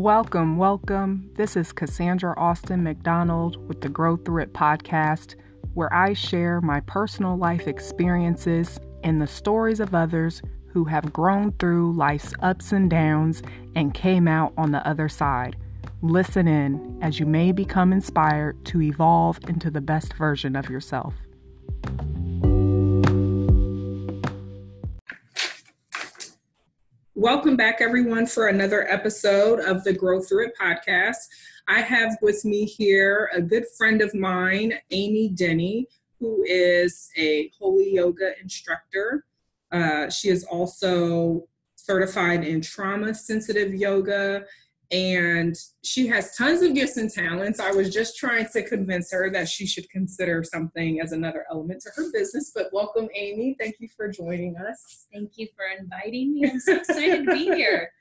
Welcome, welcome. This is Cassandra Austin McDonald with the Grow Through It podcast, where I share my personal life experiences and the stories of others who have grown through life's ups and downs and came out on the other side. Listen in as you may become inspired to evolve into the best version of yourself. Welcome back, everyone, for another episode of the Grow Through It podcast. I have with me here a good friend of mine, Amy Denney, who is a holy yoga instructor. Uh, she is also certified in trauma sensitive yoga and she has tons of gifts and talents. I was just trying to convince her that she should consider something as another element to her business. But welcome, Amy. Thank you for joining us. Thank you for inviting me. I'm so excited to be here.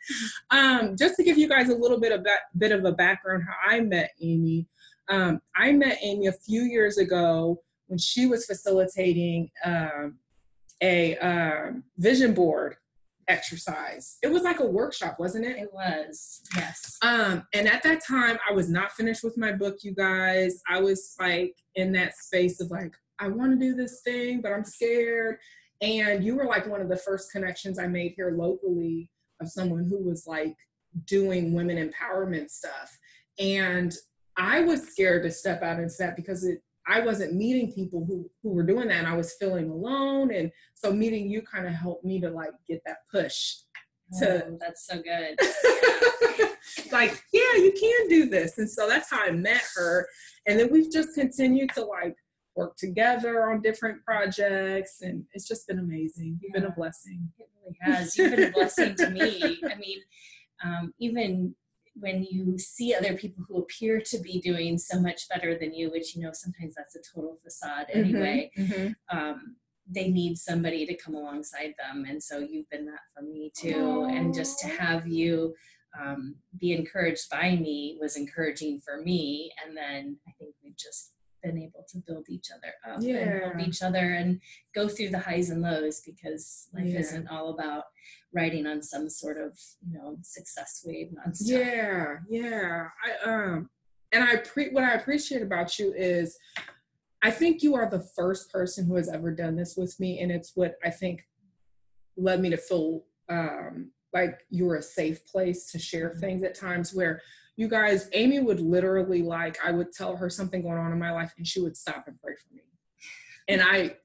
Um, just to give you guys a little bit of a bit of a background, how I met Amy. Um, I met Amy a few years ago when she was facilitating um, a um, vision board exercise. It was like a workshop, wasn't it? It was, yes. Um, and at that time, I was not finished with my book, you guys. I was like in that space of like, I want to do this thing, but I'm scared. And you were like one of the first connections I made here locally of someone who was like doing women empowerment stuff. And I was scared to step out into that because it I wasn't meeting people who who were doing that and I was feeling alone and so meeting you kind of helped me to like get that push to oh, that's so good. Like yeah you can do this. And so that's how I met her. And then we've just continued to like work together on different projects and it's just been amazing. You've yeah. been a blessing. It really has. You've been a blessing to me. I mean um, even when you see other people who appear to be doing so much better than you, which you know sometimes that's a total facade mm-hmm, anyway, mm-hmm. Um, they need somebody to come alongside them. And so you've been that for me too. Aww. And just to have you um, be encouraged by me was encouraging for me. And then I think we've just been able to build each other up yeah. and help each other and go through the highs and lows because life yeah. isn't all about riding on some sort of you know success wave nonstop. Yeah, yeah. I um and I pre what I appreciate about you is I think you are the first person who has ever done this with me, and it's what I think led me to feel um like you're a safe place to share mm-hmm. things at times where you guys, Amy would literally like, I would tell her something going on in my life and she would stop and pray for me. And I,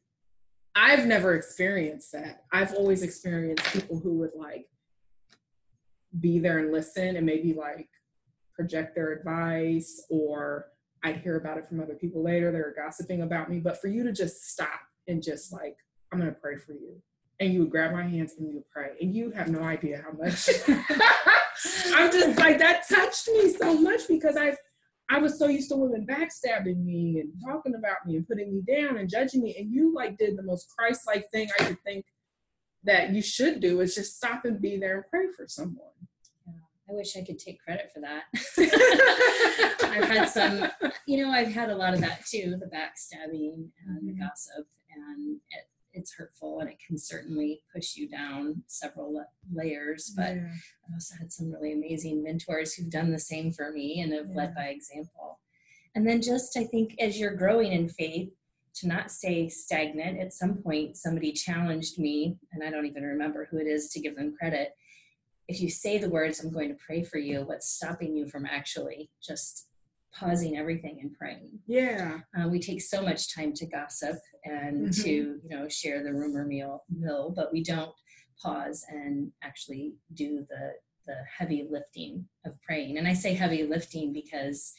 I've never experienced that. I've always experienced people who would like be there and listen and maybe like project their advice or I'd hear about it from other people later. They were gossiping about me. But for you to just stop and just like, I'm going to pray for you. And you would grab my hands and you would pray. And you have no idea how much I'm just like that touched me so much because I I was so used to women backstabbing me and talking about me and putting me down and judging me. And you like did the most Christ-like thing I could think that you should do is just stop and be there and pray for someone. I wish I could take credit for that. I've had some, you know, I've had a lot of that too, the backstabbing and mm-hmm. the gossip, and it, it's hurtful and it can certainly push you down several layers. But yeah. I also had some really amazing mentors who've done the same for me and have yeah. led by example. And then just I think as you're growing in faith, to not stay stagnant. At some point, somebody challenged me, and I don't even remember who it is to give them credit. If you say the words, I'm going to pray for you, what's stopping you from actually just pausing everything and praying. Yeah. Uh, we take so much time to gossip and mm-hmm. to, you know, share the rumor mill, mill, but we don't pause and actually do the the heavy lifting of praying. And I say heavy lifting because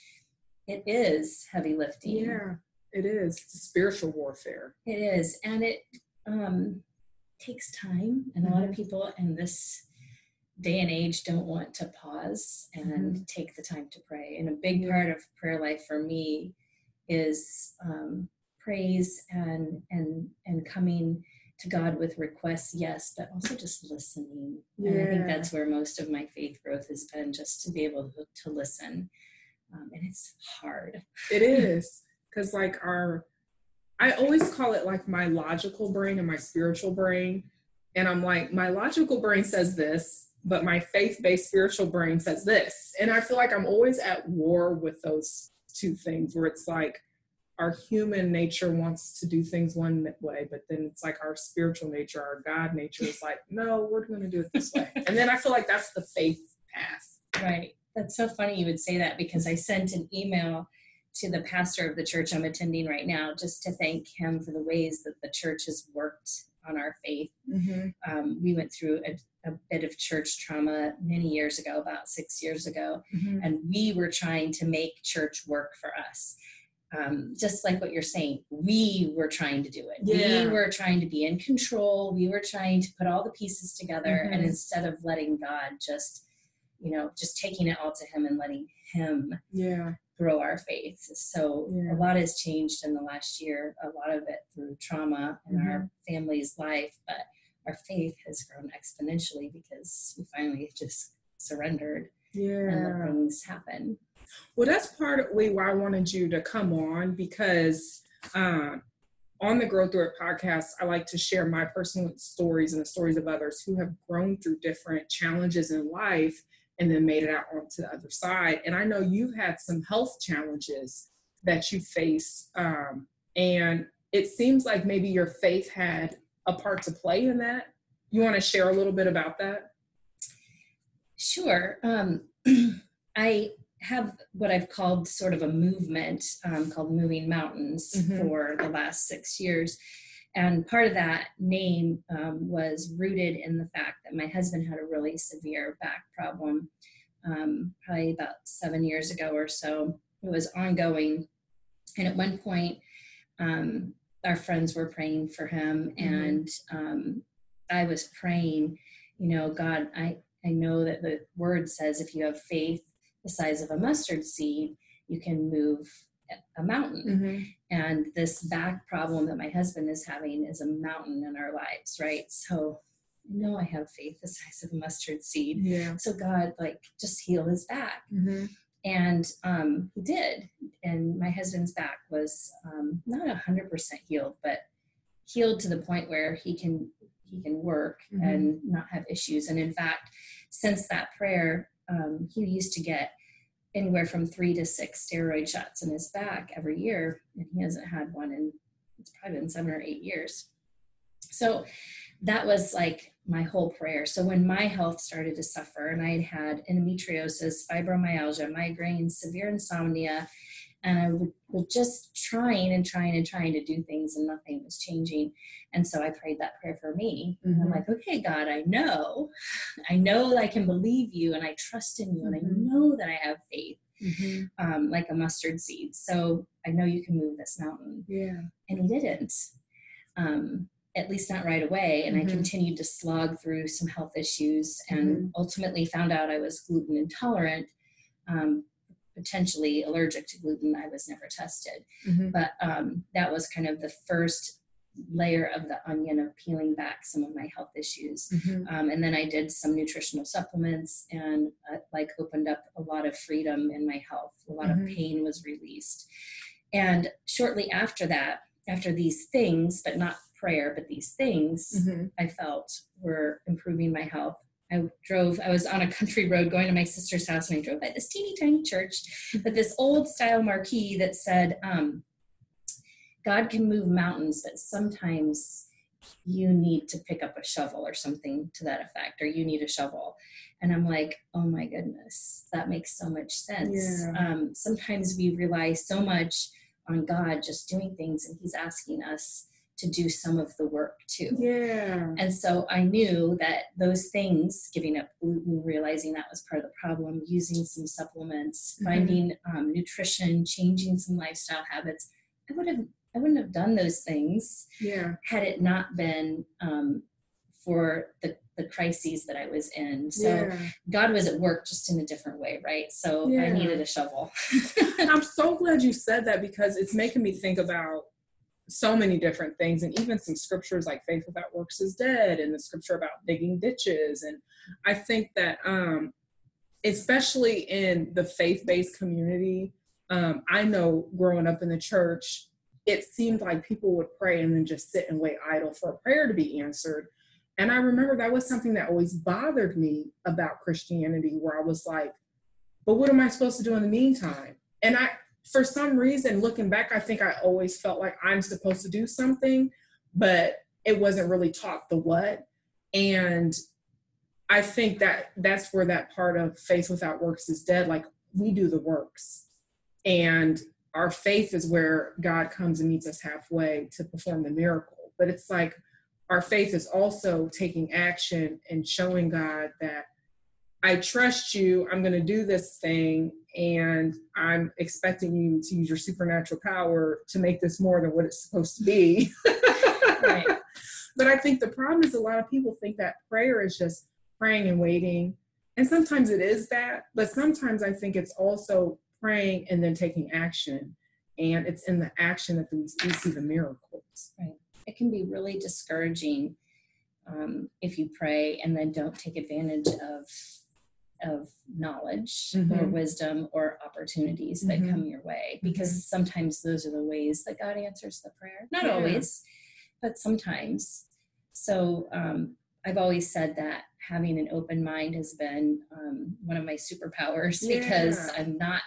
it is heavy lifting. Yeah, it is. It's spiritual warfare. It is. And it um, takes time. And a lot of mm-hmm. people in this day and age don't want to pause and mm-hmm. take the time to pray. And a big part of prayer life for me is um, praise and and and coming to God with requests, yes, but also just listening. Yeah. And I think that's where most of my faith growth has been, just to be able to, to listen. Um, and it's hard. It is because like our, I always call it like my logical brain and my spiritual brain. And I'm like, my logical brain says this, but my faith-based spiritual brain says this. And i feel like i'm always at war with those two things where it's like our human nature wants to do things one way but then it's like our spiritual nature our god nature is like no we're going to do it this way. And then i feel like that's the faith path. Right. That's so funny you would say that because i sent an email to the pastor of the church i'm attending right now just to thank him for the ways that the church has worked on our faith mm-hmm. um, we went through a a bit of church trauma many years ago, about six years ago, Mm-hmm. and we were trying to make church work for us. Um, just like what you're saying, we were trying to do it. Yeah. We were trying to be in control. We were trying to put all the pieces together, and Mhm. instead of letting God just, you know, just taking it all to Him and letting Him yeah grow our faith. So Yeah. a lot has changed in the last year, a lot of it through trauma in our Mm-hmm. family's life, but our faith has grown exponentially because we finally just surrendered and yeah let things happen. Well, that's partly why I wanted you to come on because um, on the Grow Through It podcast, I like to share my personal stories and the stories of others who have grown through different challenges in life and then made it out onto the other side. And I know you've had some health challenges that you face, um, and it seems like maybe your faith had a part to play in that. You want to share a little bit about that? Sure. Um, I have what I've called sort of a movement um, called Moving Mountains Mhm. for the last six years. And part of that name um, was rooted in the fact that my husband had a really severe back problem um, probably about seven years ago or so. It was ongoing. And at one point, um, our friends were praying for him, Mhm. and um, I was praying, you know, God, I, I know that the word says if you have faith the size of a mustard seed, you can move a mountain. Mm-hmm. And this back problem that my husband is having is a mountain in our lives, right? So I know I have faith the size of a mustard seed. Yeah. So God, like, just heal his back. Mm-hmm. And um, he did. And my husband's back was um, not 100% healed, but healed to the point where he can he can work Mhm. and not have issues. And in fact, since that prayer, um, he used to get anywhere from three to six steroid shots in his back every year, and he hasn't had one in it's probably been seven or eight years. So that was like my whole prayer. So when my health started to suffer, and I had had endometriosis, fibromyalgia, migraines, severe insomnia, and I would, was just trying and trying and trying to do things, and nothing was changing. And so I prayed that prayer for me. And I'm like, okay, God, I know, I know that I can believe you, and I trust in you, and I Mhm. know that I have faith, Mm-hmm. um, like a mustard seed. So I know you can move this mountain Yeah. and he didn't um, at least not right away and i continued to slog through some health issues and Mhm. ultimately found out i was gluten intolerant um, potentially allergic to gluten i was never tested Mhm. but um, that was kind of the first layer of the onion of peeling back some of my health issues Mhm. um, and then I did some nutritional supplements and uh, like opened up a lot of freedom in my health. A lot Mhm. of pain was released. And shortly after that, after these things, but not prayer, but these things, Mhm. I felt were improving my health. I drove, I was on a country road going to my sister's house and I drove by this teeny tiny church with this old style marquee that said, um, God can move mountains, but sometimes you need to pick up a shovel or something to that effect, or you need a shovel. And I'm like, oh my goodness, that makes so much sense. Yeah. Um, sometimes we rely so much on God just doing things, and He's asking us to do some of the work too. Yeah. And so I knew that those things, giving up gluten, realizing that was part of the problem, using some supplements, Mhm. finding um, nutrition, changing some lifestyle habits, I would have I wouldn't have done those things Yeah. had it not been um, for the the crises that I was in. So yeah. God was at work just in a different way, right? So I needed a shovel. I'm so glad you said that because it's making me think about so many different things and even some scriptures like faith without works is dead and the scripture about digging ditches and i think that um especially in the faith-based community um i know growing up in the church it seemed like people would pray and then just sit and wait idle for a prayer to be answered And I remember that was something that always bothered me about Christianity, where I was like, but what am I supposed to do in the meantime? And I, for some reason, looking back, I think I always felt like I'm supposed to do something, but it wasn't really taught the what. And I think that that's where that part of faith without works is dead. Like we do the works. And our faith is where God comes and meets us halfway to perform the miracle. But it's like our faith is also taking action and showing God that I trust you, I'm going to do this thing, and I'm expecting you to use your supernatural power to make this more than what it's supposed to be. right. But I think the problem is a lot of people think that prayer is just praying and waiting. And sometimes it is that, but sometimes I think it's also praying and then taking action. And it's in the action that we, we see the miracles. Right. It can be really discouraging um, if you pray and then don't take advantage of of knowledge mm-hmm. or wisdom or opportunities that mm-hmm. come your way because mm-hmm. sometimes those are the ways that god answers the prayer not yeah. always but sometimes so um, I've always said that having an open mind has been um, one of my superpowers yeah. because I'm not,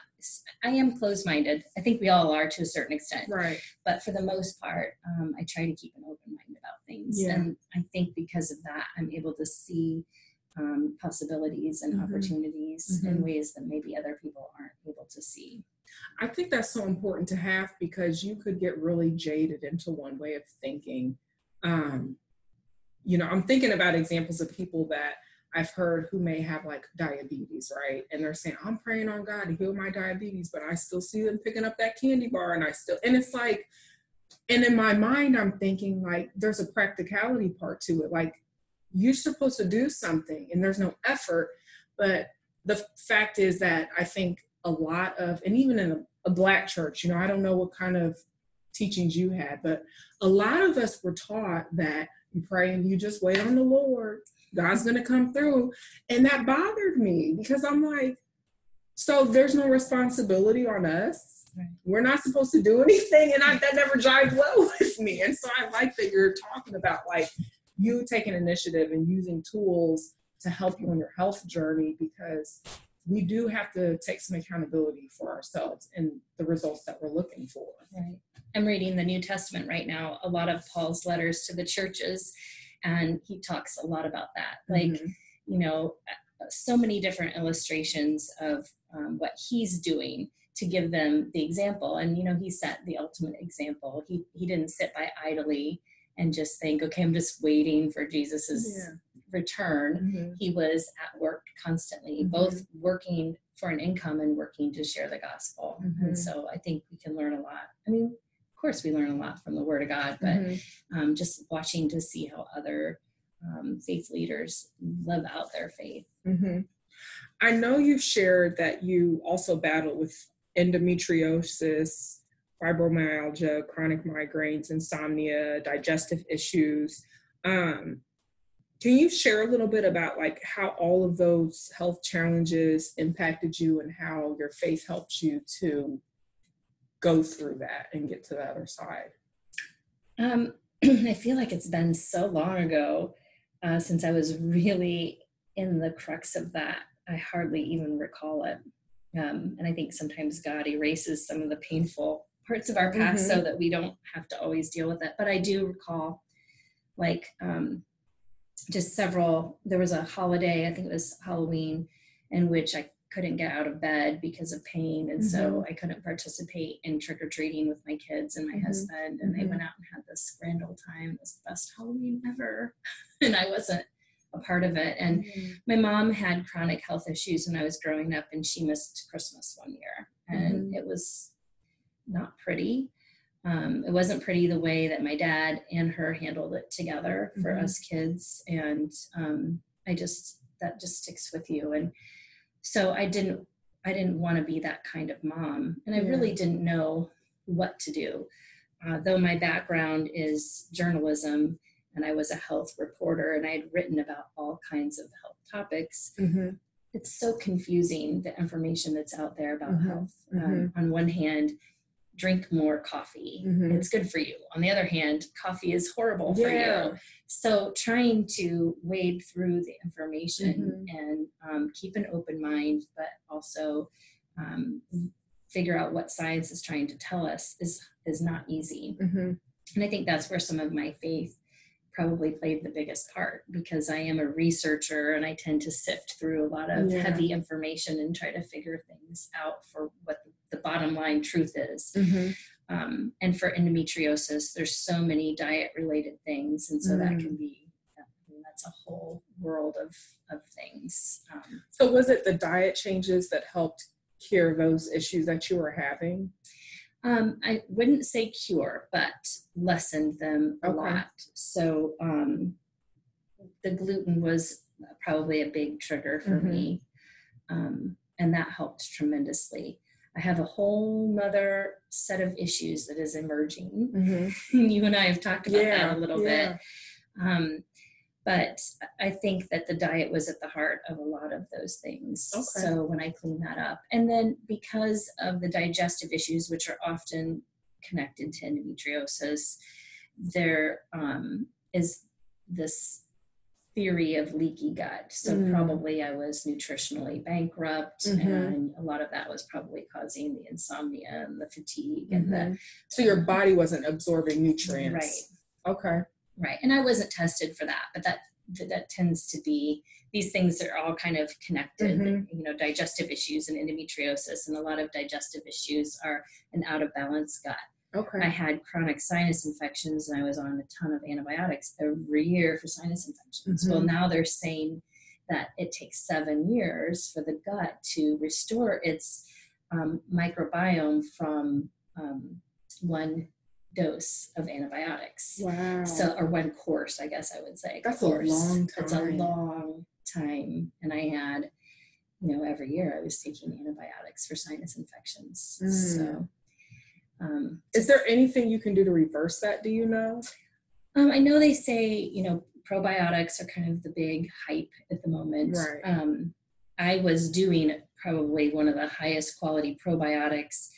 I am closed minded. I think we all are to a certain extent. Right. But for the most part, um, I try to keep an open mind about things. Yeah. And I think because of that, I'm able to see um, possibilities and mm-hmm. opportunities mm-hmm. in ways that maybe other people aren't able to see. I think that's so important to have because you could get really jaded into one way of thinking. Um, you know, I'm thinking about examples of people that I've heard who may have like diabetes, right? And they're saying, I'm praying on God to heal my diabetes, but I still see them picking up that candy bar and I still, and it's like, and in my mind, I'm thinking like there's a practicality part to it. Like you're supposed to do something and there's no effort. But the fact is that I think a lot of, and even in a, a black church, you know, I don't know what kind of teachings you had, but a lot of us were taught that you pray and you just wait on the Lord. God's going to come through. And that bothered me because I'm like, so there's no responsibility on us. We're not supposed to do anything. And I, that never jived well with me. And so I like that you're talking about like you taking initiative and using tools to help you on your health journey because we do have to take some accountability for ourselves and the results that we're looking for. Right. I'm reading the New Testament right now, a lot of Paul's letters to the churches, and he talks a lot about that. Like, mm-hmm. you know, so many different illustrations of um, what he's doing to give them the example. And, you know, he set the ultimate example. He, he didn't sit by idly and just think, okay, I'm just waiting for Jesus's yeah. return. Mm-hmm. He was at work constantly, mm-hmm. both working for an income and working to share the gospel. Mm-hmm. And so I think we can learn a lot. I mean, of course, we learn a lot from the Word of God, but mm-hmm. um, just watching to see how other um, faith leaders live out their faith. Mm-hmm. I know you've shared that you also battle with endometriosis, fibromyalgia, chronic migraines, insomnia, digestive issues. Um, can you share a little bit about like how all of those health challenges impacted you and how your faith helped you to go through that and get to the other side? Um, I feel like it's been so long ago uh, since I was really in the crux of that. I hardly even recall it. Um, and I think sometimes God erases some of the painful parts of our past mm-hmm. so that we don't have to always deal with it. But I do recall, like, um, just several, there was a holiday, I think it was Halloween, in which I couldn't get out of bed because of pain and mm-hmm. so i couldn't participate in trick-or-treating with my kids and my mm-hmm. husband and mm-hmm. they went out and had this grand old time it was the best halloween ever and i wasn't a part of it and mm-hmm. my mom had chronic health issues when i was growing up and she missed christmas one year and mm-hmm. it was not pretty um, it wasn't pretty the way that my dad and her handled it together for mm-hmm. us kids and um, i just that just sticks with you and so i didn't i didn't want to be that kind of mom and i yeah. really didn't know what to do uh, though my background is journalism and i was a health reporter and i had written about all kinds of health topics mm-hmm. it's so confusing the information that's out there about mm-hmm. health um, mm-hmm. on one hand drink more coffee. Mhm. It's good for you. On the other hand, coffee is horrible for Yeah. you. So trying to wade through the information Mm-hmm. and um, keep an open mind, but also um, figure out what science is trying to tell us is is not easy. hmm And I think that's where some of my faith probably played the biggest part because I am a researcher and I tend to sift through a lot of Yeah. heavy information and try to figure things out for what the bottom line truth is. hmm Um, and for endometriosis, there's so many diet related things. And so that Mm. can be that's a whole world of, of things. Um, So was it the diet changes that helped cure those issues that you were having? Um, I wouldn't say cure, but lessened them a Okay. lot. So um, the gluten was probably a big trigger for Mhm. me, um, and that helped tremendously. I have a whole nother set of issues that is emerging. Mm-hmm. you and I have talked about that a little yeah. bit. Um, but I think that the diet was at the heart of a lot of those things. Okay. So when I clean that up, and then because of the digestive issues, which are often connected to endometriosis, there um, is this theory of leaky gut. So Mm. probably I was nutritionally bankrupt, Mhm. and a lot of that was probably causing the insomnia and the fatigue and the Mhm. So your body wasn't absorbing nutrients. right Okay. right and i wasn't tested for that but that that, that tends to be these things are all kind of connected Mhm. you know digestive issues and endometriosis and a lot of digestive issues are an out of balance gut Okay. i had chronic sinus infections and i was on a ton of antibiotics every year for sinus infections well Mhm. now they're saying that it takes seven years for the gut to restore its um, microbiome from um, one dose of antibiotics wow. so or one course i guess i would say That's a course. long it's a time. long time and i had you know every year i was taking antibiotics for sinus infections Mm. so um, Is there anything you can do to reverse that? Do you know? um, i know they say you know probiotics are kind of the big hype at the moment Right. um, i was doing probably one of the highest quality probiotics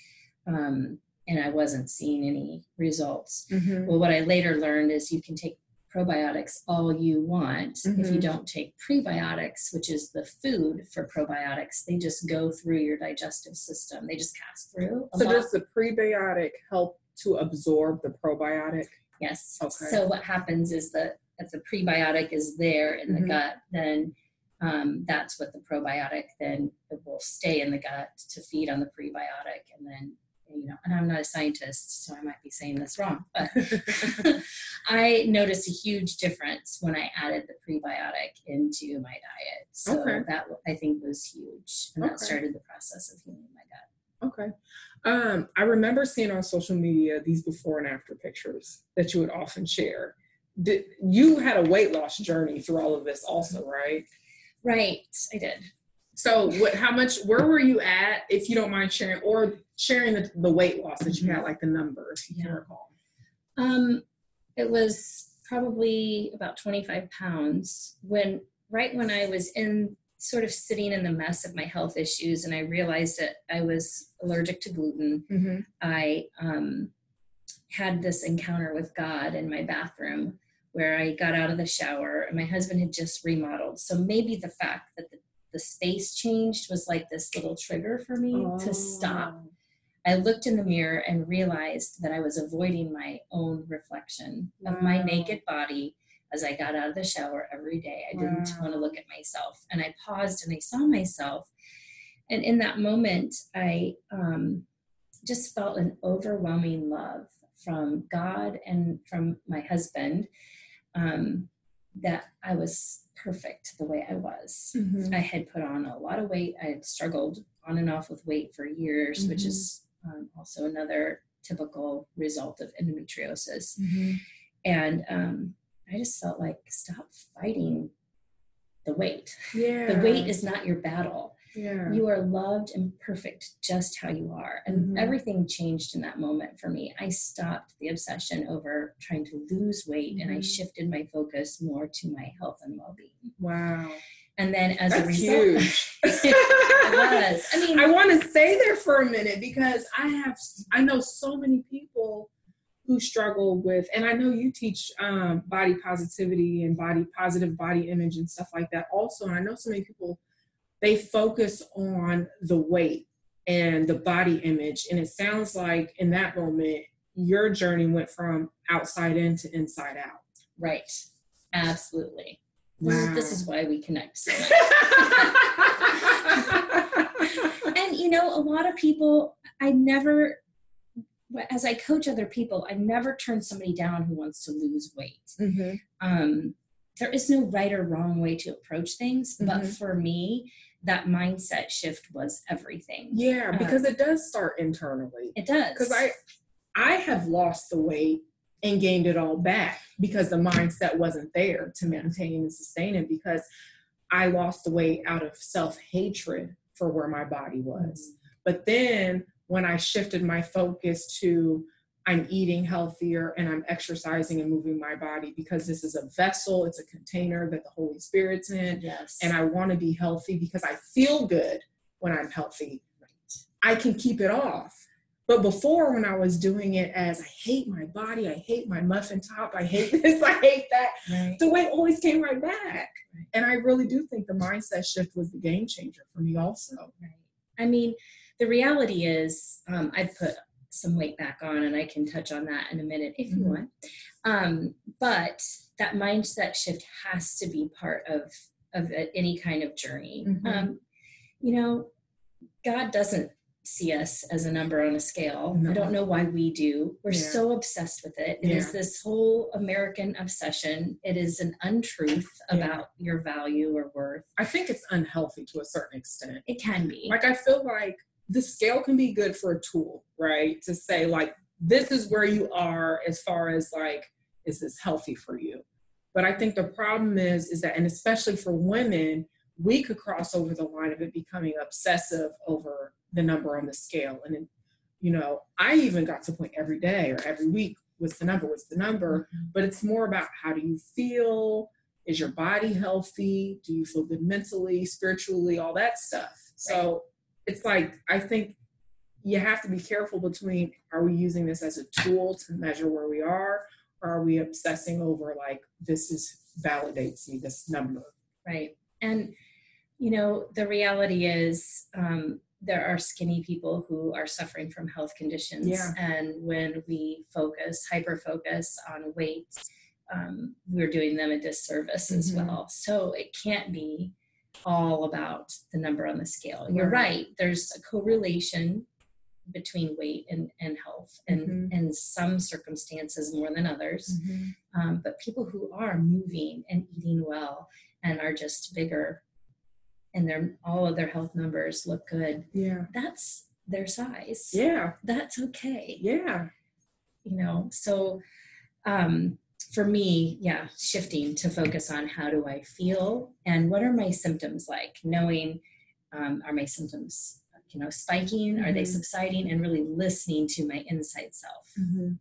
um, and i wasn't seeing any results Mm-hmm. Well, what I later learned is you can take probiotics all you want. If you Mhm. don't take prebiotics, which is the food for probiotics, they just go through your digestive system. They just pass through. So lot. does the prebiotic help to absorb the probiotic? yes. Okay. So what happens is that if the prebiotic is there in the Mhm. gut, then um, that's what the probiotic then it will stay in the gut to feed on the prebiotic, and then you know. And I'm not a scientist, so I might be saying this wrong, but I noticed a huge difference when I added the prebiotic into my diet. So Okay. that I think was huge, and that started the process of healing my gut. Okay. Um, I remember seeing on social media these before and after pictures that you would often share. Did you had a weight loss journey through all of this also, right? Right, I did. So what how much where were you at, if you don't mind sharing, or sharing the, the weight loss that you had, like the numbers, if you can Yeah. recall. Um, it was probably about 25 pounds when, right when I was in sort of sitting in the mess of my health issues and I realized that I was allergic to gluten, Mm-hmm. I um, had this encounter with God in my bathroom where I got out of the shower and my husband had just remodeled. So maybe the fact that the, the space changed was like this little trigger for me Oh. to stop I looked in the mirror and realized that I was avoiding my own reflection of my naked body as I got out of the shower every day. I didn't Wow. want to look at myself. And I paused and I saw myself. And in that moment, I um, just felt an overwhelming love from God and from my husband um, that I was perfect the way I was. Mhm. I had put on a lot of weight. I had struggled on and off with weight for years, which Mhm. is um, also another typical result of endometriosis. Mhm. And um, I just felt like stop fighting the weight. Yeah. The weight is not your battle. Yeah. You are loved and perfect just how you are. And Mhm. everything changed in that moment for me. I stopped the obsession over trying to lose weight and I Mhm. shifted my focus more to my health and well being. wow. And then as That's a result, huge. it was. I mean, I want to stay there for a minute because I have I know so many people who struggle with, and I know you teach um, body positivity and body positive body image and stuff like that also. And I know so many people they focus on the weight and the body image, and it sounds like in that moment your journey went from outside in to inside out. right. Absolutely. This, is, this is why we connect so and you know, a lot of people, I never, as I coach other people, I never turn somebody down who wants to lose weight. Mhm. Um, there is no right or wrong way to approach things, but Mhm. for me, that mindset shift was everything. Yeah, Uh, because it does start internally. It does. because I I have lost the weight and gained it all back because the mindset wasn't there to maintain and sustain it because I lost the weight out of self-hatred for where my body was. But then when I shifted my focus to I'm eating healthier and I'm exercising and moving my body because this is a vessel, it's a container that the Holy Spirit's in yes. and I want to be healthy because I feel good when I'm healthy. I can keep it off. But before, when I was doing it as I hate my body, I hate my muffin top, I hate this, I hate that, right. the weight always came right back. And I really do think the mindset shift was the game changer for me, also. Right. I mean, the reality is, um, I've put some weight back on, and I can touch on that in a minute if you Mhm. want. Um, but that mindset shift has to be part of of any kind of journey. Mhm. Um, you know, God doesn't see us as a number on a scale. No. I don't know why we do. We're Yeah. so obsessed with it. It is Yeah. this whole American obsession. It is an untruth Yeah. about your value or worth. I think it's unhealthy to a certain extent. It can be. Like, I feel like the scale can be good for a tool, right? To say, like, this is where you are as far as, like, is this healthy for you? But I think the problem is, is that, and especially for women, we could cross over the line of it becoming obsessive over the number on the scale. And, you know, I even got to the point every day or every week, what's the number? What's the number? Mm-hmm. But it's more about how do you feel? Is your body healthy? Do you feel good mentally, spiritually, all that stuff? So it's like, I think you have to be careful between are we using this as a tool to measure where we are? Or are we obsessing over like, this is validates me, this number? Right. And, you know, the reality is um, there are skinny people who are suffering from health conditions. Yeah. And when we focus, hyper focus on weight, um, we're doing them a disservice as Mhm. well. So it can't be all about the number on the scale. You're Right. There's a correlation between weight and, and health and Mhm. in some circumstances more than others um, but people who are moving and eating well and are just bigger and their all of their health numbers look good Yeah. that's their size Yeah. that's okay Yeah. you know so um, for me yeah shifting to focus on how do i feel and what are my symptoms like knowing um, are my symptoms you know spiking are they Mhm. subsiding and really listening to my inside self Mhm.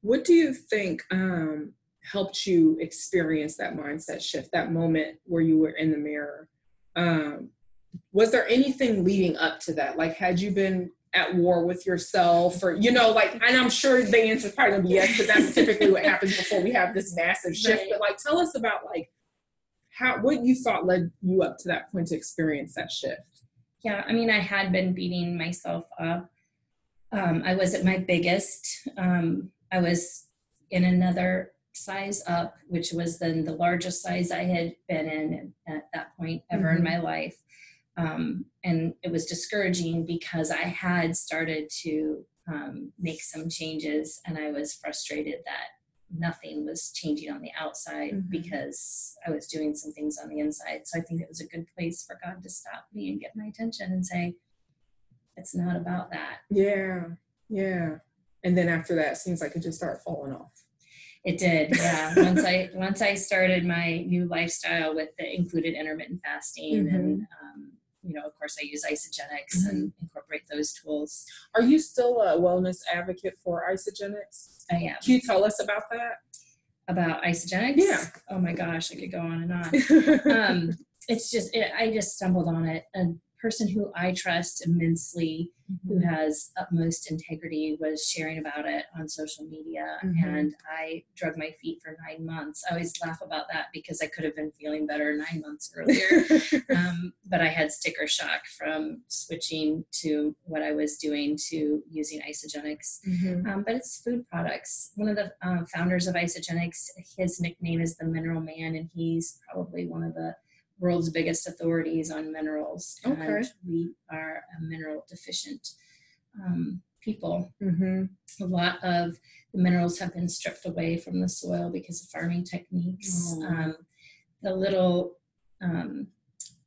What do you think um, helped you experience that mindset shift, that moment where you were in the mirror? Um, was there anything leading up to that? Like, had you been at war with yourself, or you know, like, and I'm sure the answer is probably gonna be yes, because that's typically what happens before we have this massive shift. Right. But like, tell us about like how what you thought led you up to that point to experience that shift. Yeah, I mean, I had been beating myself up. Um, I was at my biggest. Um, I was in another size up, which was then the largest size I had been in at that point ever in Mhm. my life. Um, and it was discouraging because I had started to um, make some changes and I was frustrated that nothing was changing on the outside Mhm. because I was doing some things on the inside. So I think it was a good place for God to stop me and get my attention and say, it's not about that. Yeah, yeah. And then after that, it seems like it just started falling off. It did, yeah. once I once I started my new lifestyle with the included intermittent fasting and um, you know, of course I use Isagenix and incorporate those tools. Are you still a wellness advocate for Isagenix? I am. Can you tell us about that? About Isagenix? Yeah. Oh my gosh, I could go on and on. mm-hmm. um, it's just it, I just stumbled on it. A person who I trust immensely, who Mm-hmm. has utmost integrity, was sharing about it on social media, Mhm. and I drug my feet for nine months. I always laugh about that because I could have been feeling better nine months earlier. um, but I had sticker shock from switching to what I was doing to using Isagenix. Mhm. Um, but it's food products. One of the um, founders of Isagenix, his nickname is the Mineral Man, and he's probably one of the world's biggest authorities on minerals. And Okay. we are a mineral deficient um, people. Mhm. A lot of the minerals have been stripped away from the soil because of farming techniques. Oh. Um, the little, um,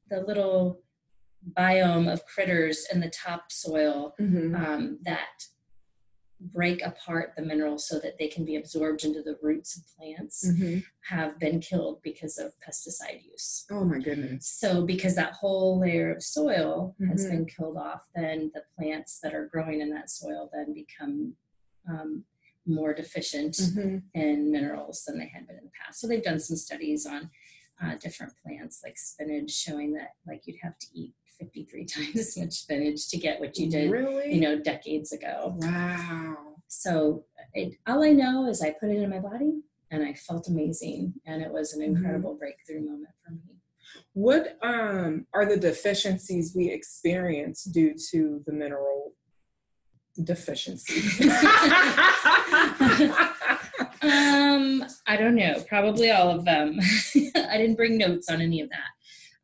the little biome of critters in the topsoil Mhm. um, that break apart the minerals so that they can be absorbed into the roots of plants Mhm. have been killed because of pesticide use. Oh my goodness. So, because that whole layer of soil has Mhm. been killed off, then the plants that are growing in that soil then become um, more deficient Mhm. in minerals than they had been in the past. So, they've done some studies on uh, different plants like spinach, showing that like you'd have to eat 53 times as much spinach to get what you did Really? you know, decades ago. Wow. So it, all I know is I put it in my body and I felt amazing, and it was an Mhm. incredible breakthrough moment for me. What um, are the deficiencies we experience due to the mineral deficiency? Um, I don't know, probably all of them. I didn't bring notes on any of that.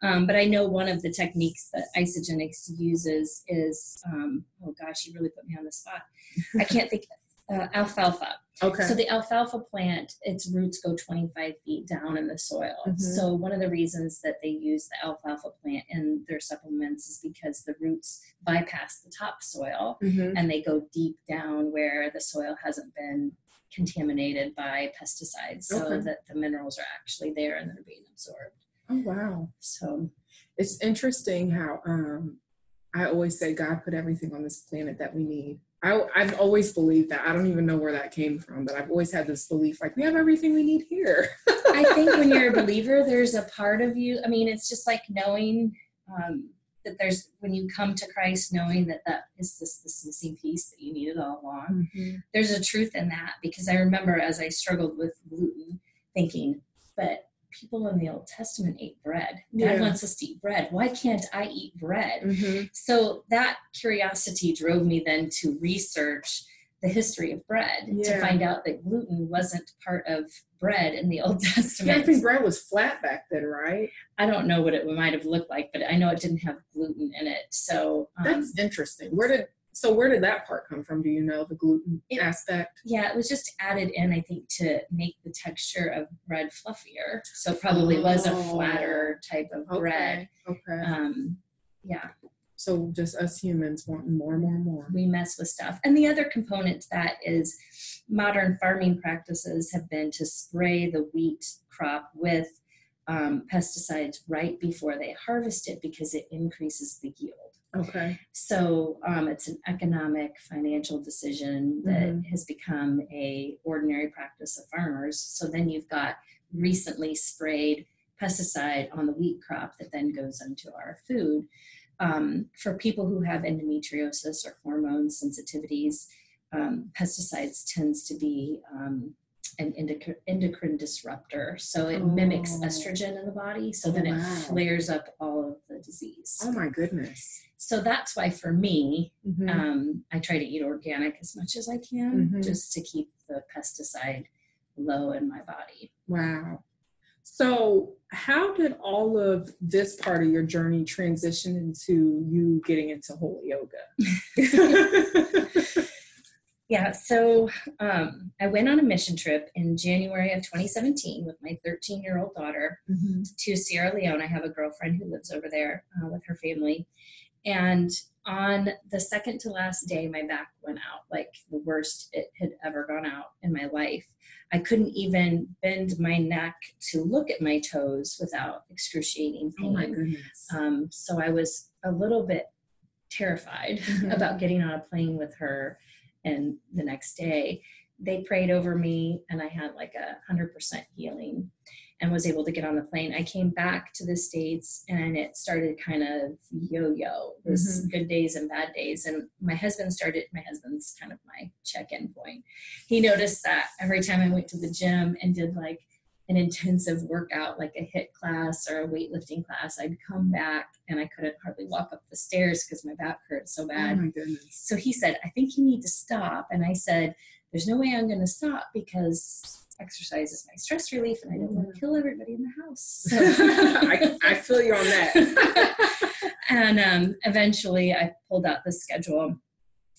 Um, but I know one of the techniques that Isagenix uses is, um, oh gosh, you really put me on the spot. I can't think, uh, alfalfa. okay. So the alfalfa plant, its roots go 25 feet down in the soil. Mhm. So one of the reasons that they use the alfalfa plant in their supplements is because the roots bypass the topsoil Mhm. and they go deep down where the soil hasn't been contaminated by pesticides so Okay. that the minerals are actually there and they're being absorbed. Oh wow. So It's interesting how um, I always say God put everything on this planet that we need. I, I've always believed that. I don't even know where that came from, but I've always had this belief like we have everything we need here. I think when you're a believer, there's a part of you. I mean, it's just like knowing um, that there's when you come to Christ, knowing that that is this this missing piece that you needed all along. There's a truth in that because I remember as I struggled with gluten, thinking, but people in the Old Testament ate bread. God Yeah. wants us to eat bread. Why can't I eat bread? Mhm. So that curiosity drove me then to research the history of bread to find out that gluten wasn't part of bread in the Old Yeah, Testament. I think bread was flat back then, right? I don't know what it might have looked like, but I know it didn't have gluten in it. So um, That's interesting. Where did so where did that part come from? Do you know the gluten It- aspect? yeah, it was just added in, I think, to make the texture of bread fluffier. So it probably was a Oh. flatter type of bread. Okay. Okay. Um, yeah, so just us humans wanting more and more and more. we mess with stuff. And the other component to that is modern farming practices have been to spray the wheat crop with um, pesticides right before they harvest it because it increases the yield. Okay. So um, it's an economic, financial decision that Mhm. has become a ordinary practice of farmers. So then you've got recently sprayed pesticide on the wheat crop that then goes into our food. Um, for people who have endometriosis or hormone sensitivities, um, pesticides tends to be um, an endocrine, endocrine disruptor. So it mimics Oh. estrogen in the body. So Oh, then it wow. flares up all of the disease. Oh my goodness. So that's why for me, Mhm. um, I try to eat organic as much as I can Mhm. just to keep the pesticide low in my body. Wow. So, how did all of this part of your journey transition into you getting into holy yoga? Yeah, so um, I went on a mission trip in January of 2017 with my 13 year old daughter Mhm. to Sierra Leone. I have a girlfriend who lives over there uh, with her family. And on the second to last day, my back went out like the worst it had ever gone out in my life. I couldn't even bend my neck to look at my toes without excruciating pain. Oh my goodness. Um, so I was a little bit terrified Mhm. about getting on a plane with her. And the next day, they prayed over me, and I had like a hundred percent healing. And was able to get on the plane. I came back to the States and it started kind of yo yo. It was mm-hmm. good days and bad days. And my husband started, my husband's kind of my check in point. He noticed that every time I went to the gym and did like an intensive workout, like a HIIT class or a weightlifting class, I'd come back and I couldn't hardly walk up the stairs because my back hurt so Oh bad. my goodness. So he said, I think you need to stop. And I said, There's no way I'm going to stop because exercise is my stress relief and I don't want to kill everybody in the house. So- I, I feel you on that. and um, eventually I pulled out the schedule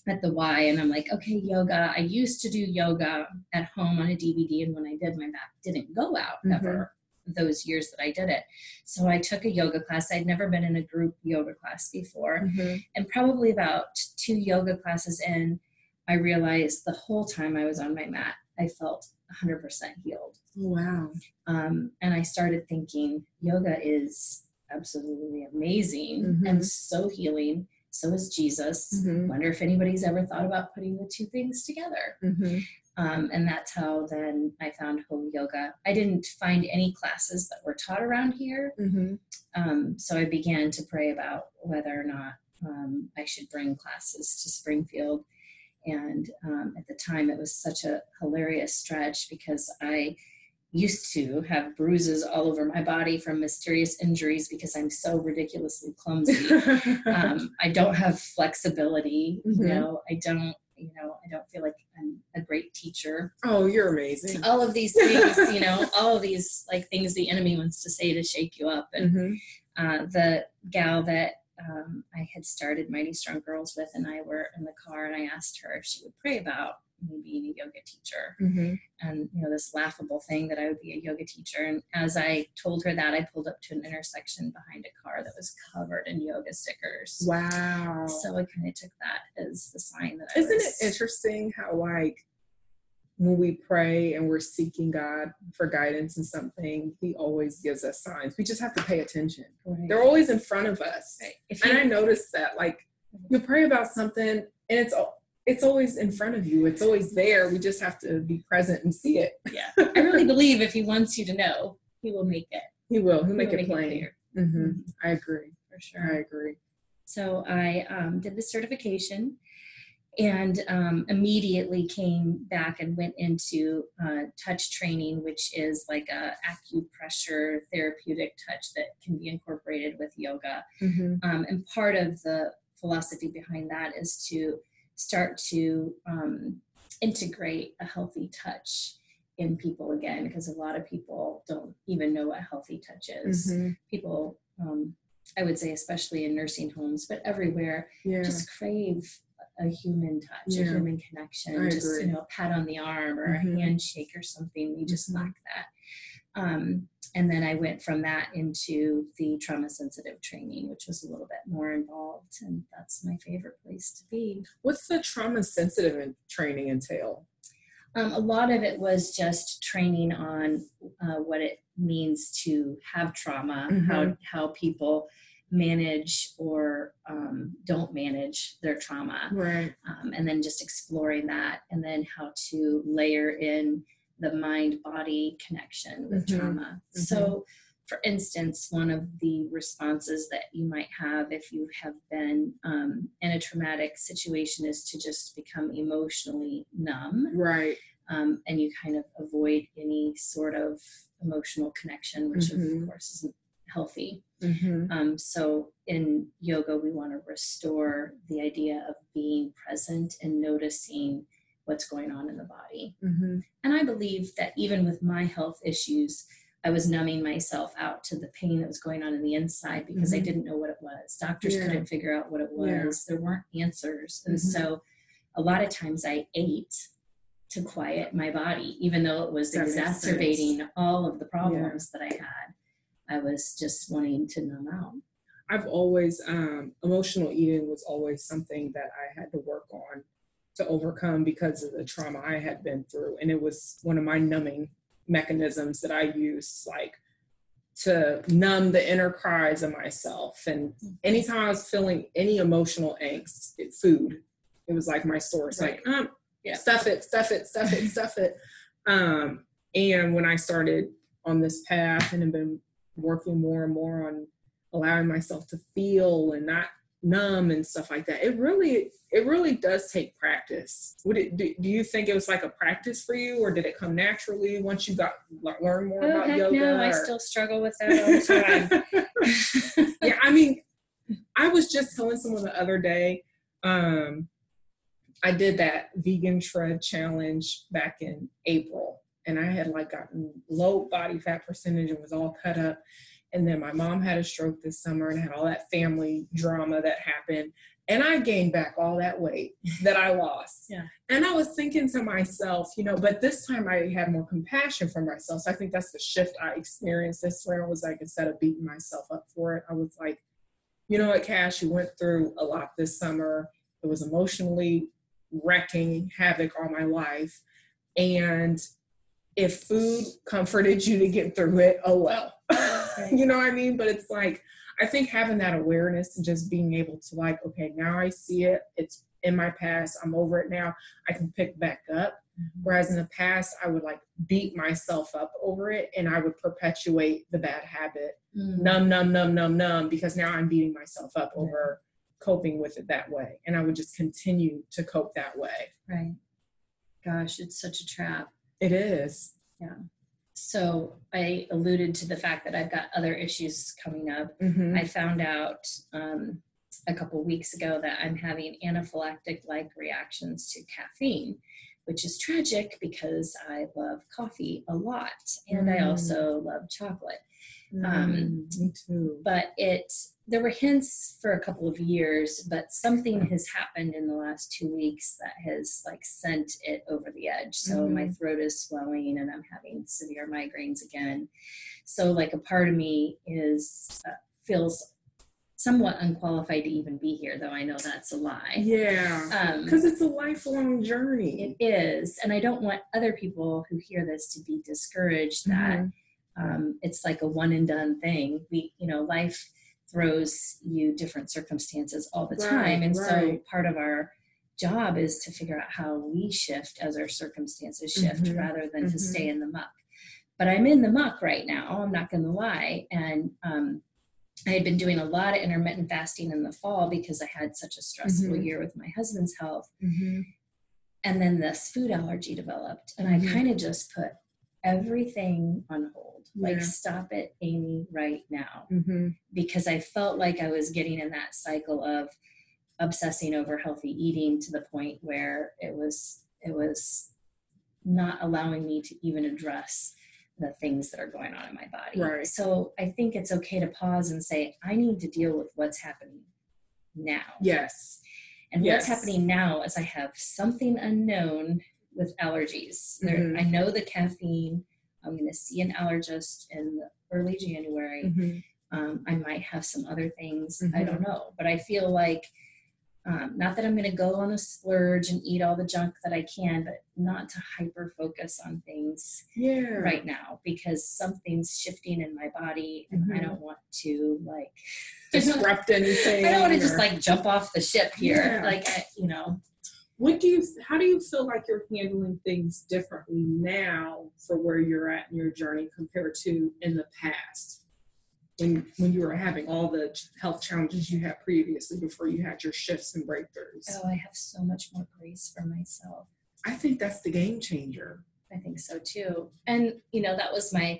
at the Y and I'm like, okay, yoga. I used to do yoga at home on a DVD, and when I did, my back didn't go out Mhm. ever those years that I did it. So I took a yoga class. I'd never been in a group yoga class before. Mhm. And probably about two yoga classes in, I realized the whole time I was on my mat, I felt 100% healed. Oh, wow. Um, and I started thinking yoga is absolutely amazing Mhm. and so healing. So is Jesus. Mhm. Wonder if anybody's ever thought about putting the two things together. Mhm. Um, and that's how then I found Holy Yoga. I didn't find any classes that were taught around here. Mhm. Um, so I began to pray about whether or not um, I should bring classes to Springfield. And um, at the time, it was such a hilarious stretch because I used to have bruises all over my body from mysterious injuries because I'm so ridiculously clumsy. um, I don't have flexibility. Mhm. You know, I don't. You know, I don't feel like I'm a great teacher oh, you're amazing. all of these things, you know, all of these like things the enemy wants to say to shake you up. And Mhm. uh, the gal that um, I had started Mighty Strong Girls with, and I were in the car, and I asked her if she would pray about me being a yoga teacher, Mhm. and you know this laughable thing that I would be a yoga teacher. And as I told her that, I pulled up to an intersection behind a car that was covered in yoga stickers. Wow. So I kind of took that as the sign that I Isn't was, it interesting how like when we pray and we're seeking God for guidance in something, He always gives us signs. We just have to pay attention. Right. They're always in front of us. Right. And I noticed that like you pray about something and it's it's always in front of you. It's always there. We just have to be present and see it. yeah, I really believe if he wants you to know, he will make it. He will. He'll make He'll it plain. clear. hmm I agree. for sure. I agree. So I um, did the certification and um, immediately came back and went into uh, touch training, which is like a acupressure therapeutic touch that can be incorporated with yoga. hmm Um, and part of the philosophy behind that is to start to um, integrate a healthy touch in people again, because a lot of people don't even know what healthy touch is. hmm People, um, I would say, especially in nursing homes, but everywhere, Yeah. just crave a human touch, a human connection, I just agree. you know, a pat on the arm or Mhm. a handshake or something. We just Mhm. lack that. Um, and then I went from that into the trauma sensitive training, which was a little bit more involved, and that's my favorite place to be. What's the trauma sensitive training entail? Um, a lot of it was just training on uh, what it means to have trauma, how how people manage or um, don't manage their trauma, Right. um, and then just exploring that, and then how to layer in the mind body connection with Mhm. trauma. So, for instance, one of the responses that you might have if you have been um, in a traumatic situation is to just become emotionally numb Right. um, and you kind of avoid any sort of emotional connection, which Mhm. of course isn't healthy. Hmm Um, so in yoga, we want to restore the idea of being present and noticing what's going on in the body. hmm And I believe that even with my health issues, I was numbing myself out to the pain that was going on in the inside because I Mhm. didn't know what it was. Doctors Yeah. couldn't figure out what it was. Yeah. There weren't answers. And Mhm. so a lot of times I ate to quiet my body, even though it was That exacerbating all of the problems that I had. I was just wanting to numb out. I've always um, emotional eating was always something that I had to work on to overcome because of the trauma I had been through, and it was one of my numbing mechanisms that I used, like to numb the inner cries of myself. And anytime I was feeling any emotional angst, it, food, it was like my source. Like, um, Yeah. stuff it, stuff it, stuff it, stuff it. Um, and when I started on this path and have been working more and more on allowing myself to feel and not numb and stuff like that. It really, it really does take practice. Would it? Do, do you think it was like a practice for you, or did it come naturally once you got learn more oh, about heck yoga? No, I still struggle with that all the time. yeah, I mean, I was just telling someone the other day. Um, I did that vegan shred challenge back in April, and I had like gotten low body fat percentage and was all cut up. And then my mom had a stroke this summer and had all that family drama that happened. And I gained back all that weight that I lost. Yeah. And I was thinking to myself, you know, but this time I had more compassion for myself. So I think that's the shift I experienced this round was like instead of beating myself up for it, I was like, you know what, Cash, you went through a lot this summer. It was emotionally wrecking havoc on my life. And if food comforted you to get through it, oh well. you know what I mean? But it's like, I think having that awareness and just being able to, like, okay, now I see it. It's in my past. I'm over it now. I can pick back up. Whereas in the past, I would like beat myself up over it and I would perpetuate the bad habit. Mm. Numb, numb, numb, numb, numb, because now I'm beating myself up over coping with it that way. And I would just continue to cope that way. Right. Gosh, it's such a trap. It is. Yeah. So I alluded to the fact that I've got other issues coming up. Mm-hmm. I found out um, a couple weeks ago that I'm having anaphylactic like reactions to caffeine, which is tragic because I love coffee a lot and I Mm. also love chocolate. Um, Um, me too. But it, there were hints for a couple of years, but something has happened in the last two weeks that has like sent it over the edge. So my throat is swelling and I'm having severe migraines again. So like a part of me is uh, feels somewhat unqualified to even be here, though I know that's a lie. Yeah. Um, Because it's a lifelong journey. it is, and I don't want other people who hear this to be discouraged that Mhm. um, it's like a one and done thing. We, you know, life throws you different circumstances all the Right, time, and so part of our job is to figure out how we shift as our circumstances shift Mhm, rather than to mhm. stay in the muck. But I'm in the muck right now. I'm not going to lie, and um, I had been doing a lot of intermittent fasting in the fall because I had such a stressful Mhm. year with my husband's health Mhm. and then this food allergy developed and Mhm. i kind of just put everything on hold like stop it amy right now Mhm. because i felt like i was getting in that cycle of obsessing over healthy eating to the point where it was it was not allowing me to even address the things that are going on in my body Right. so i think it's okay to pause and say i need to deal with what's happening now Yes. and Yes. what's happening now is I have something unknown with allergies. There, Mhm. I know the caffeine. I'm going to see an allergist in early January. Mhm. Um, I might have some other things. I Mhm. don't know. But I feel like, um, not that I'm going to go on a splurge and eat all the junk that I can, but not to hyper focus on things Yeah. right now because something's shifting in my body and I Mhm. don't want to like Disrupt anything. I don't want to just like jump off the ship here. Yeah. Like, I, you know, What do you? How do you feel like you're handling things differently now for where you're at in your journey compared to in the past? When when you were having all the health challenges you had previously before you had your shifts and breakthroughs. oh, I have so much more grace for myself. I think that's the game changer. I think so too. And you know, that was my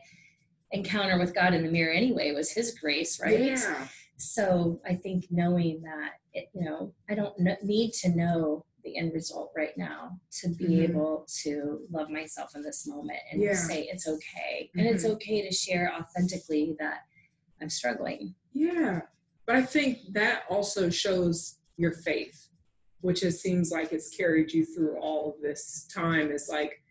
encounter with God in the mirror anyway, was his grace, right? Yeah. So I think knowing that, it, you know, I don't need to know the end result right now to be Mhm. able to love myself in this moment and Yeah. say it's okay. And it's Mhm. okay to share authentically that I'm struggling. Yeah. But I think that also shows your faith, which it seems like it's carried you through all of this time. Is like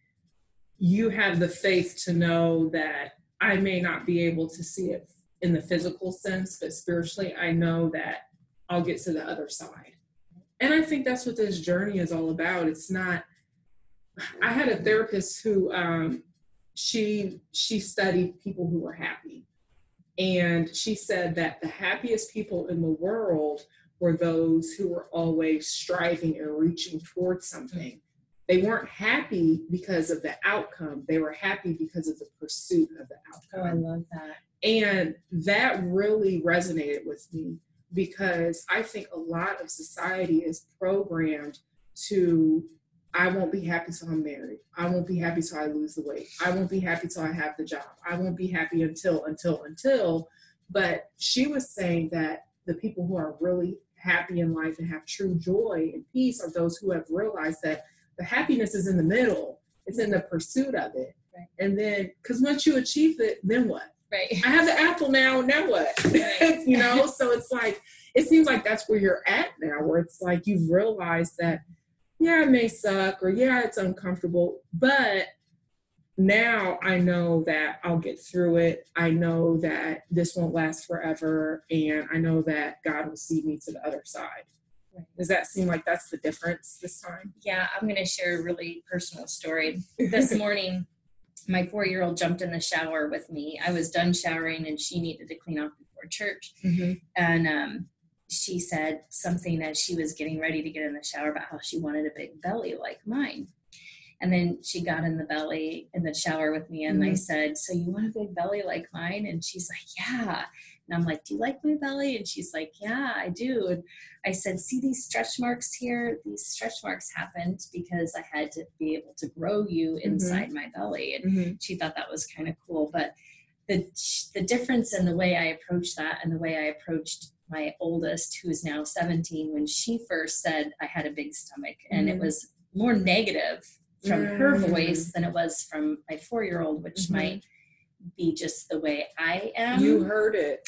you have the faith to know that I may not be able to see it in the physical sense, but spiritually, I know that I'll get to the other side. And I think that's what this journey is all about. It's not, I had a therapist who, um, she she studied people who were happy and she said that the happiest people in the world were those who were always striving and reaching towards something. they weren't happy because of the outcome. They were happy because of the pursuit of the outcome. Oh, I love that. And that really resonated with me because I think a lot of society is programmed to I won't be happy till I'm married. I won't be happy till I lose the weight. I won't be happy till I have the job. I won't be happy until, until, until. But she was saying that the people who are really happy in life and have true joy and peace are those who have realized that the happiness is in the middle, it's in the pursuit of it. Right. And then, because once you achieve it, then what? Right. I have the apple now, now what? Right. you know, so it's like, it seems like that's where you're at now, where it's like you've realized that, yeah, it may suck or yeah, it's uncomfortable, but now I know that I'll get through it. I know that this won't last forever, and I know that God will see me to the other side. Does that seem like that's the difference this time? Yeah, I'm going to share a really personal story. This morning, my four year old jumped in the shower with me. I was done showering and she needed to clean off before church. Mhm. And um, she said something as she was getting ready to get in the shower about how she wanted a big belly like mine. And then she got in the belly in the shower with me, and I Mhm. said, "So you want a big belly like mine?" And she's like, "Yeah." And I'm like, "Do you like my belly?" And she's like, "Yeah, I do." And I said, "See these stretch marks here? These stretch marks happened because I had to be able to grow you inside my belly." And Mhm. she thought that was kind of cool. But the the difference in the way I approached that and the way I approached my oldest, who is now 17, when she first said I had a big stomach, and it Mhm. was more negative from her Mm. voice than it was from my four year old, which Mhm. might be just the way I am. you heard it.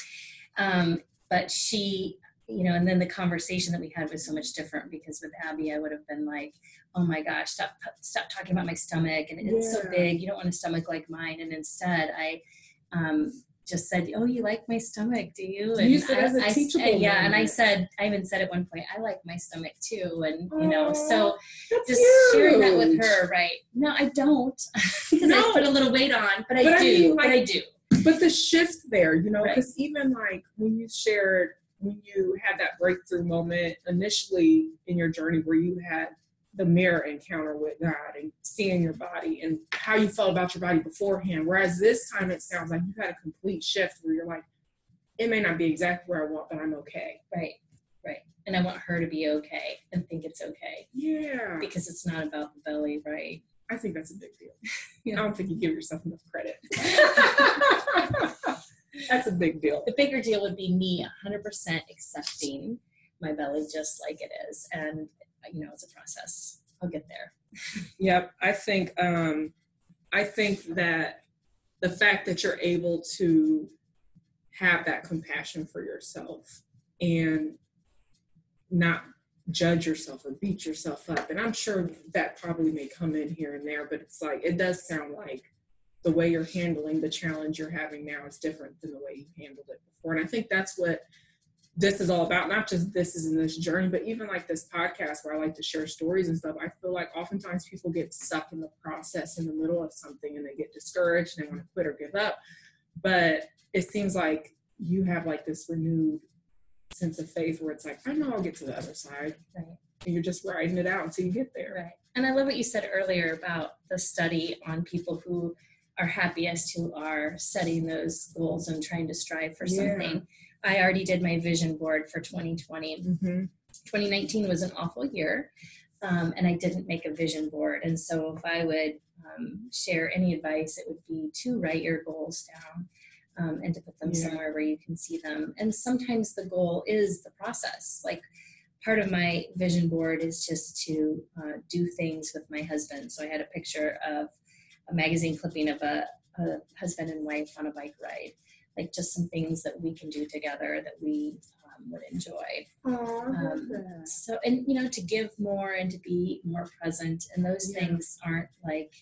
Um, but she, you know, and then the conversation that we had was so much different because with Abby, I would have been like, "Oh my gosh, stop, stop talking about my stomach, and it's so big. You don't want a stomach like mine." And instead, I um, just said, "Oh, you like my stomach, do you?" And You said I, as a I- teachable yeah, and I said, I even said at one point, "I like my stomach too," and you know, so just sharing that with her, right? No, I don't, because I put a little weight on, but I But I do, mean, but I do. but the shift there, you know, Right. because even like when you shared, when you had that breakthrough moment initially in your journey where you had the mirror encounter with God and seeing your body and how you felt about your body beforehand. Whereas this time it sounds like you had a complete shift where you're like, it may not be exactly where I want, but I'm okay. Right, right. And I want her to be okay and think it's okay Yeah. because it's not about the belly, right? I think that's a big deal. Yeah. I don't think you give yourself enough credit. that's a big deal. The bigger deal would be me 100% accepting my belly just like it is. And, you know, it's a process. I'll get there. Yep, I think um, I think that the fact that you're able to have that compassion for yourself and not judge yourself or beat yourself up, and I'm sure that probably may come in here and there, but it's like it does sound like the way you're handling the challenge you're having now is different than the way you handled it before, and I think that's what this is all about not just this is in this journey but even like this podcast where i like to share stories and stuff i feel like oftentimes people get stuck in the process in the middle of something and they get discouraged and they want to quit or give up but it seems like you have like this renewed sense of faith where it's like i know i'll get to the other side Right. and you're just riding it out until you get there Right. And I love what you said earlier about the study on people who are happiest, who are setting those goals and trying to strive for Yeah. something. I already did my vision board for 2020. mm-hmm. 2019 was an awful year um, and i didn't make a vision board and so if i would um, share any advice it would be to write your goals down um, and to put them Yeah. somewhere where you can see them and sometimes the goal is the process like part of my vision board is just to uh, do things with my husband so i had a picture of a magazine clipping of a, a husband and wife on a bike ride like just some things that we can do together that we um, would enjoy Um, so and you know to give more and to be more present and those Yeah. things aren't like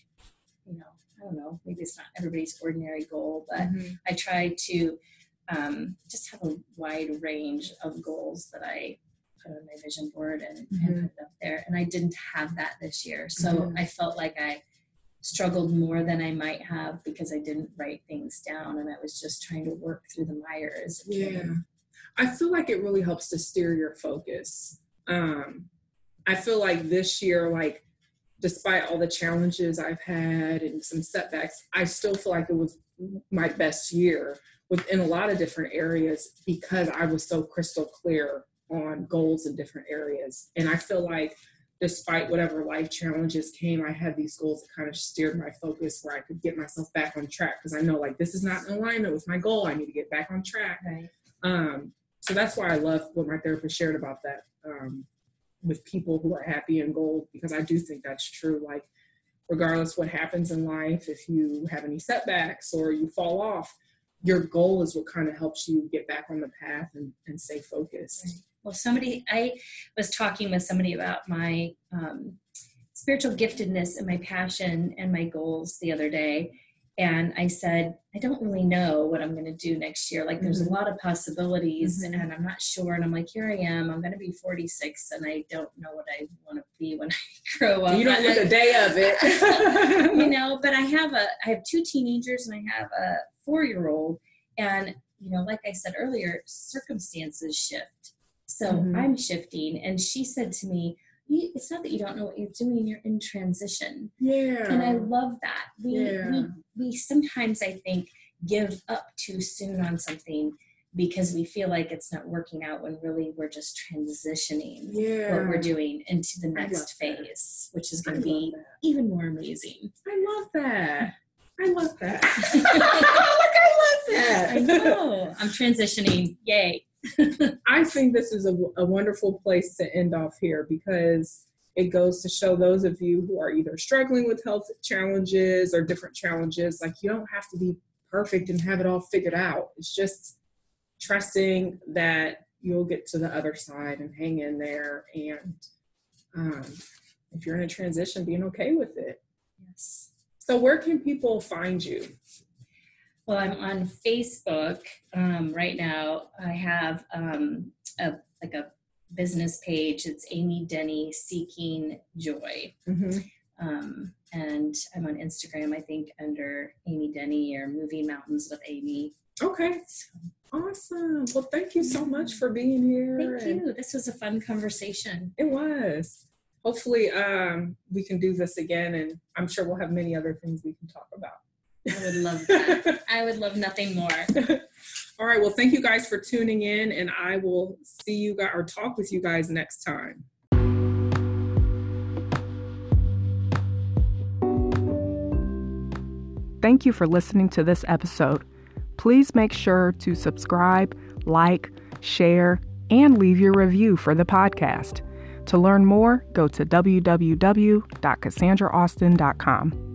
you know i don't know maybe it's not everybody's ordinary goal but Mhm. i try to um, just have a wide range of goals that i put on my vision board and, Mhm. and put up there and i didn't have that this year so Mhm. i felt like i struggled more than i might have because i didn't write things down and i was just trying to work through the mire as it Yeah. I feel like it really helps to steer your focus. Um, I feel like this year, like despite all the challenges I've had and some setbacks, I still feel like it was my best year within a lot of different areas because I was so crystal clear on goals in different areas. And I feel like despite whatever life challenges came, I had these goals that kind of steered my focus where I could get myself back on track because I know like this is not in alignment with my goal. I need to get back on track. Right. Um, so that's why I love what my therapist shared about that um, with people who are happy in gold because I do think that's true. Like, regardless what happens in life, if you have any setbacks or you fall off, your goal is what kind of helps you get back on the path and, and stay focused. Right. Well, somebody, I was talking with somebody about my um, spiritual giftedness and my passion and my goals the other day. And I said, I don't really know what I'm going to do next year. Like, there's Mhm. a lot of possibilities, Mhm. and I'm not sure. And I'm like, here I am. I'm going to be 46, and I don't know what I want to be when I grow up. you don't look a day of it. you know but i have a i have two teenagers and i have a four year old and you know like i said earlier circumstances shift so Mhm. i'm shifting and she said to me it's not that you don't know what you're doing you're in transition yeah. and i love that we, Yeah. we we sometimes i think give up too soon on something because we feel like it's not working out when really we're just transitioning yeah. what we're doing into the next that. phase which is going to be that. even more amazing I love that. I love that. Look, I love that. I know. I'm transitioning. Yay. I think this is a, a wonderful place to end off here because it goes to show those of you who are either struggling with health challenges or different challenges, like you don't have to be perfect and have it all figured out. It's just trusting that you'll get to the other side and hang in there. And um, if you're in a transition, being okay with it. Yes. So, where can people find you? Well, I'm on Facebook um, right now. I have um, a like a business page. It's Amy Denney Seeking Joy, Mm-hmm. um, and I'm on Instagram. I think under Amy Denney or Moving Mountains with Amy. Okay, So, awesome. Well, thank you so much for being here. thank you. This was a fun conversation. It was. Hopefully, um, we can do this again, and I'm sure we'll have many other things we can talk about. I would love that. I would love nothing more. All right. Well, thank you guys for tuning in, and I will see you guys or talk with you guys next time. Thank you for listening to this episode. Please make sure to subscribe, like, share, and leave your review for the podcast. To learn more, go to www.cassandraaustin.com.